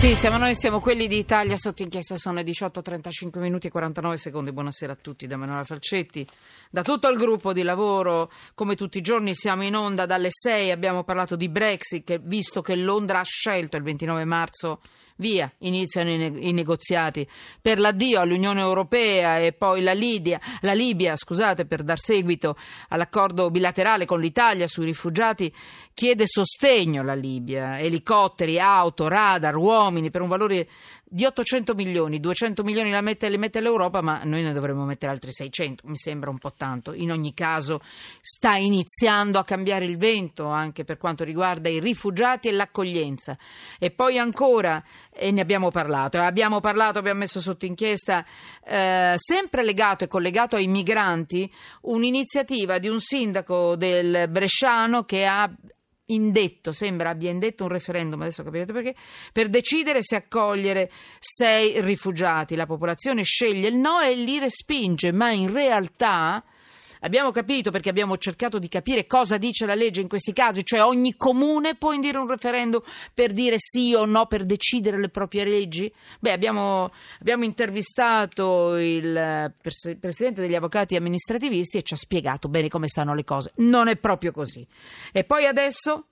Sì, siamo noi, siamo quelli di Italia sotto inchiesta, sono 18.35 minuti e 49 secondi. Buonasera a tutti da Manuela Falcetti, da tutto il gruppo di lavoro. Come tutti i giorni siamo in onda dalle 6, abbiamo parlato di Brexit, visto che Londra ha scelto il 29 marzo Via, iniziano i, ne- i, negoziati. Per l'addio all'Unione Europea e poi la, Lidia, la Libia, scusate, per dar seguito all'accordo bilaterale con l'Italia sui rifugiati, chiede sostegno alla Libia, elicotteri, auto, radar, uomini per un valore di 800 milioni, 200 milioni la mette, le mette l'Europa, ma noi ne dovremmo mettere altri 600, mi sembra un po' tanto. In ogni caso sta iniziando a cambiare il vento anche per quanto riguarda i rifugiati e l'accoglienza. E poi ancora, e ne abbiamo parlato, abbiamo parlato, abbiamo messo sotto inchiesta, eh, sempre legato e collegato ai migranti, un'iniziativa di un sindaco del Bresciano che ha indetto, sembra abbia indetto un referendum, adesso capirete perché, per decidere se accogliere sei rifugiati. La popolazione sceglie il no e li respinge, ma in realtà Abbiamo capito perché abbiamo cercato di capire cosa dice la legge in questi casi, cioè ogni comune può indire un referendum per dire sì o no, per decidere le proprie leggi? Beh, abbiamo, abbiamo intervistato il presidente degli avvocati amministrativisti e ci ha spiegato bene come stanno le cose. Non è proprio così. E poi adesso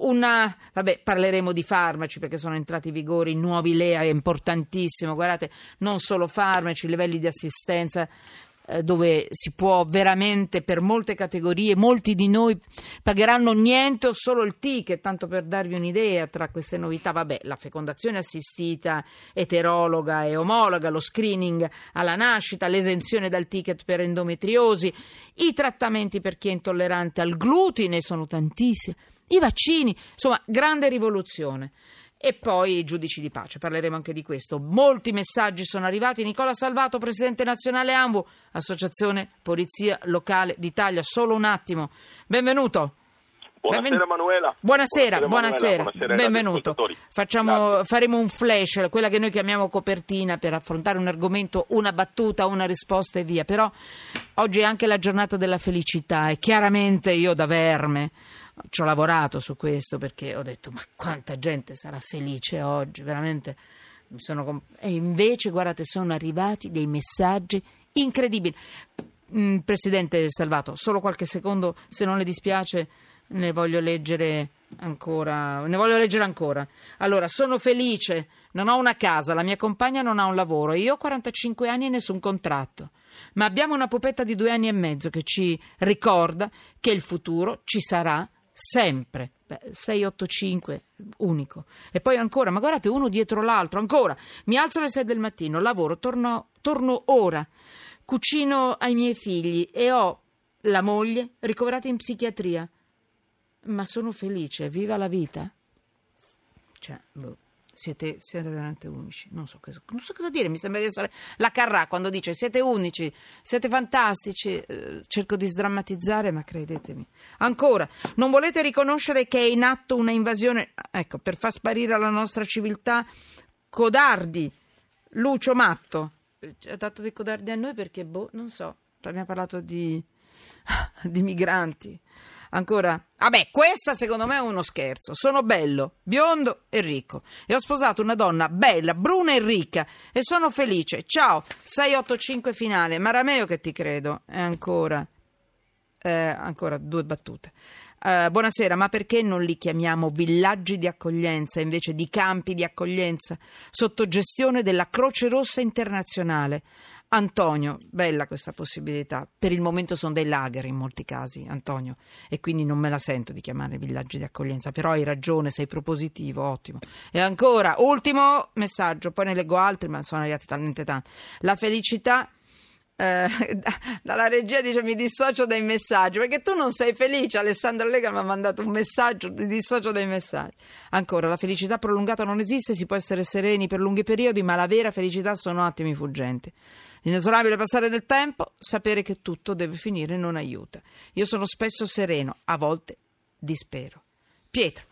una, vabbè, parleremo di farmaci perché sono entrati in vigore i nuovi LEA, è importantissimo. Guardate, non solo farmaci, livelli di assistenza eh, dove si può veramente per molte categorie, molti di noi pagheranno niente o solo il ticket, tanto per darvi un'idea tra queste novità, vabbè, la fecondazione assistita, eterologa e omologa, lo screening alla nascita, l'esenzione dal ticket per endometriosi, i trattamenti per chi è intollerante al glutine, sono tantissimi, i vaccini, insomma, grande rivoluzione e poi i giudici di pace. Parleremo anche di questo. Molti messaggi sono arrivati. Nicola Salvato, presidente nazionale ANVU, Associazione Polizia Locale d'Italia. Solo un attimo. Benvenuto. Buonasera. Manuela. Buonasera, buonasera, buonasera. buonasera benvenuto. Facciamo, faremo un flash, quella che noi chiamiamo copertina per affrontare un argomento, una battuta, una risposta e via. Però oggi è anche la giornata della felicità e chiaramente io da verme ci ho lavorato su questo perché ho detto ma quanta gente sarà felice oggi, veramente sono... E invece, guardate, sono arrivati dei messaggi incredibili. Mm, Presidente Salvato, solo qualche secondo, se non le dispiace, ne voglio leggere ancora. Ne voglio leggere ancora. Allora, sono felice, non ho una casa, la mia compagna non ha un lavoro, io ho 45 anni e nessun contratto. Ma abbiamo una pupetta di due anni e mezzo che ci ricorda che il futuro ci sarà sempre. Beh, 685, unico. E poi ancora, ma guardate, uno dietro l'altro, ancora. Mi alzo alle 6 del mattino, lavoro, torno, torno ora, cucino ai miei figli e ho la moglie ricoverata in psichiatria. Ma sono felice, viva la vita. Cioè, boh. Siete, siete, veramente unici. Non so, cosa, non so, cosa, dire, mi sembra di essere la Carrà quando dice siete unici, siete fantastici. Eh, cerco di sdrammatizzare, ma credetemi. Ancora, non volete riconoscere che è in atto una invasione, ecco, per far sparire la nostra civiltà, codardi, Lucio Matto. Ha dato dei codardi a noi perché, boh, non so, abbiamo parlato di, di migranti. Ancora, vabbè, questa secondo me è uno scherzo. Sono bello, biondo e ricco. E ho sposato una donna bella, bruna e ricca. E sono felice. Ciao, 685 finale. Marameo che ti credo. E ancora, eh, ancora due battute. Uh, buonasera, ma perché non li chiamiamo villaggi di accoglienza invece di campi di accoglienza sotto gestione della Croce Rossa Internazionale? Antonio, bella questa possibilità. Per il momento sono dei lager in molti casi, Antonio, e quindi non me la sento di chiamare villaggi di accoglienza, però hai ragione, sei propositivo, ottimo. E ancora, ultimo messaggio, poi ne leggo altri, ma sono arrivati talmente tanti. La felicità eh, dalla regia dice mi dissocio dai messaggi perché tu non sei felice Alessandro Lega mi ha mandato un messaggio mi dissocio dai messaggi ancora la felicità prolungata non esiste si può essere sereni per lunghi periodi ma la vera felicità sono attimi fuggenti L'inesorabile passare del tempo, sapere che tutto deve finire non aiuta. Io sono spesso sereno, a volte dispero. Pietro.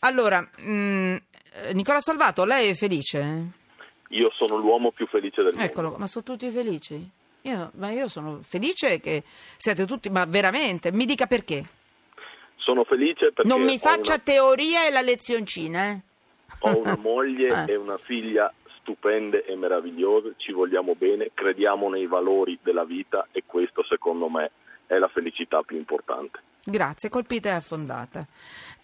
Allora, mh, mm, Nicola Salvato, lei è felice? Io sono l'uomo più felice del mondo. Eccolo, ma sono tutti felici? Io, ma io sono felice che siete tutti, ma veramente, mi dica perché. Sono felice perché... Non mi faccia una... teoria e la lezioncina, eh? Ho una moglie eh. e una figlia stupende e meravigliose, ci vogliamo bene, crediamo nei valori della vita e questo secondo me è la felicità più importante. Grazie, colpita e affondata.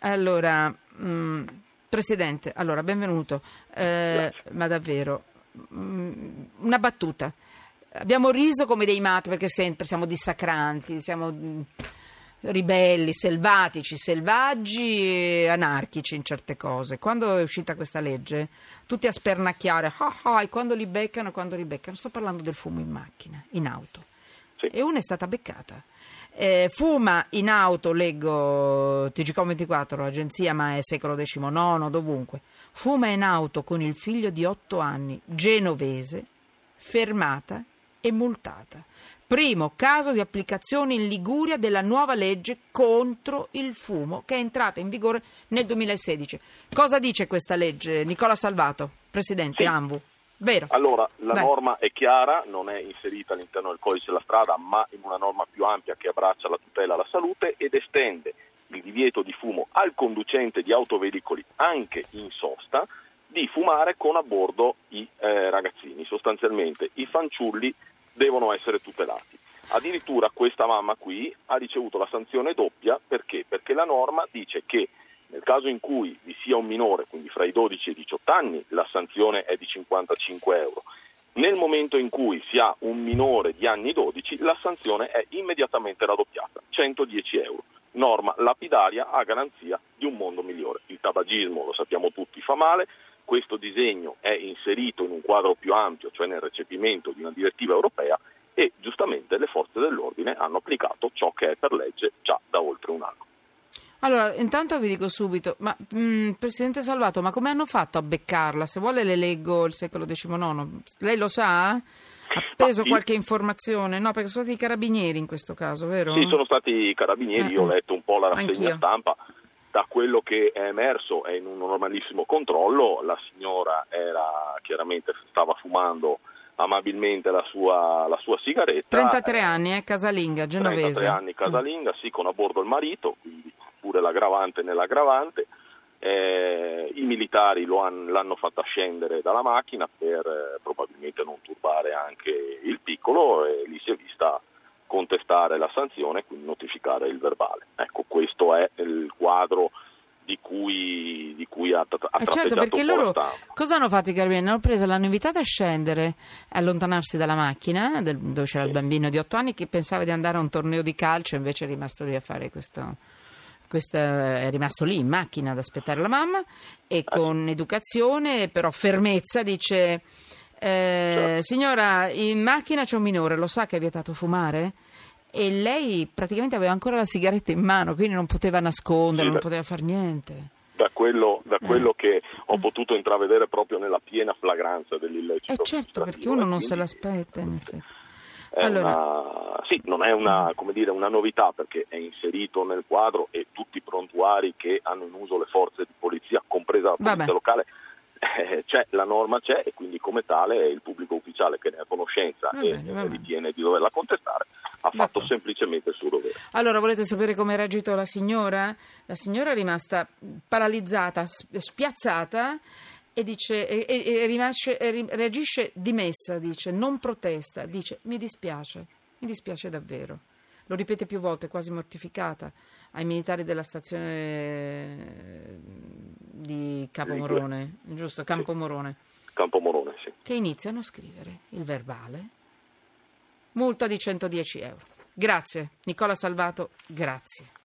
Allora, mh, mm, Presidente, allora, benvenuto, eh, ma davvero, mh, mm, una battuta. Abbiamo riso come dei matti perché sempre siamo dissacranti, siamo mm, ribelli, selvatici, selvaggi e anarchici in certe cose. Quando è uscita questa legge, tutti a spernacchiare, ah, ah, e quando li beccano, quando li beccano. Sto parlando del fumo in macchina, in auto. Sì. E una è stata beccata. Eh, fuma in auto, leggo TGCOM24, agenzia, ma è secolo XIX, dovunque. Fuma in auto con il figlio di otto anni, genovese, fermata e multata. Primo caso di applicazione in Liguria della nuova legge contro il fumo che è entrata in vigore nel 2016. Cosa dice questa legge? Nicola Salvato, Presidente sì. ANVU. Vero. Allora, la Dai. norma è chiara, non è inserita all'interno del codice della strada, ma in una norma più ampia che abbraccia la tutela alla salute ed estende il divieto di fumo al conducente di autoveicoli anche in sosta di fumare con a bordo i eh, ragazzini. Sostanzialmente i fanciulli devono essere tutelati. Addirittura questa mamma qui ha ricevuto la sanzione doppia perché? Perché la norma dice che nel caso in cui vi sia un minore, quindi fra i 12 e i 18 anni, la sanzione è di 55 euro. Nel momento in cui si ha un minore di anni 12, la sanzione è immediatamente raddoppiata, 110 euro. Norma lapidaria a garanzia di un mondo migliore. Il tabagismo, lo sappiamo tutti, fa male, questo disegno è inserito in un quadro più ampio, cioè nel recepimento di una direttiva europea e giustamente le forze dell'ordine hanno applicato ciò che è per legge già da oltre un anno. Allora, intanto vi dico subito, ma mh, mm, Presidente Salvato, ma come hanno fatto a beccarla? Se vuole le leggo il secolo XIX. Lei lo sa? Ha preso qualche informazione? No, perché sono stati i carabinieri in questo caso, vero? Sì, sono stati i carabinieri, eh, io ho letto un po' la rassegna Anch'io. stampa da quello che è emerso è in un normalissimo controllo, la signora era, chiaramente stava fumando amabilmente la sua, la sua sigaretta. 33 anni, eh, casalinga, genovese. 33 anni casalinga, sì, con a bordo il marito, quindi pure l'aggravante nell'aggravante. Eh, I militari han, l'hanno fatta scendere dalla macchina per eh, probabilmente non turbare anche il piccolo e lì si è vista contestare la sanzione e quindi notificare il verbale. Ecco, questo è il quadro di cui, di cui ha, ha eh certo, perché loro cosa hanno fatto i carabinieri? Hanno preso, l'hanno invitata a scendere, a allontanarsi dalla macchina del, dove c'era sì. il bambino di otto anni che pensava di andare a un torneo di calcio, invece è rimasto lì a fare questo, questo è rimasto lì in macchina ad aspettare la mamma e con educazione, però fermezza, dice eh, certo. Signora, in macchina c'è un minore, lo sa che è vietato fumare? E lei praticamente aveva ancora la sigaretta in mano, quindi non poteva nascondere, sì, non poteva fare niente. Da quello, da eh. quello eh. che ho potuto intravedere proprio nella piena flagranza dell'illecito. Eh certo, perché uno non se l'aspetta in effetti. Allora. Una, sì, non è una, dire, una, novità perché è inserito nel quadro e tutti i prontuari che hanno in uso le forze di polizia, compresa la polizia Vabbè. locale, eh, c'è, la norma c'è e quindi come tale il pubblico ufficiale che ne ha conoscenza va e bene, ritiene di doverla contestare ha fatto D'accordo. semplicemente il suo dovere. Allora volete sapere come ha reagito la signora? La signora è rimasta paralizzata, spiazzata e, dice, e, e, rimasce, reagisce dimessa, dice, non protesta, dice mi dispiace, mi dispiace davvero lo ripete più volte, quasi mortificata, ai militari della stazione di Capomorone, giusto? Campomorone. Campomorone, sì. Che iniziano a scrivere il verbale. Multa di 110 euro. Grazie, Nicola Salvato, grazie.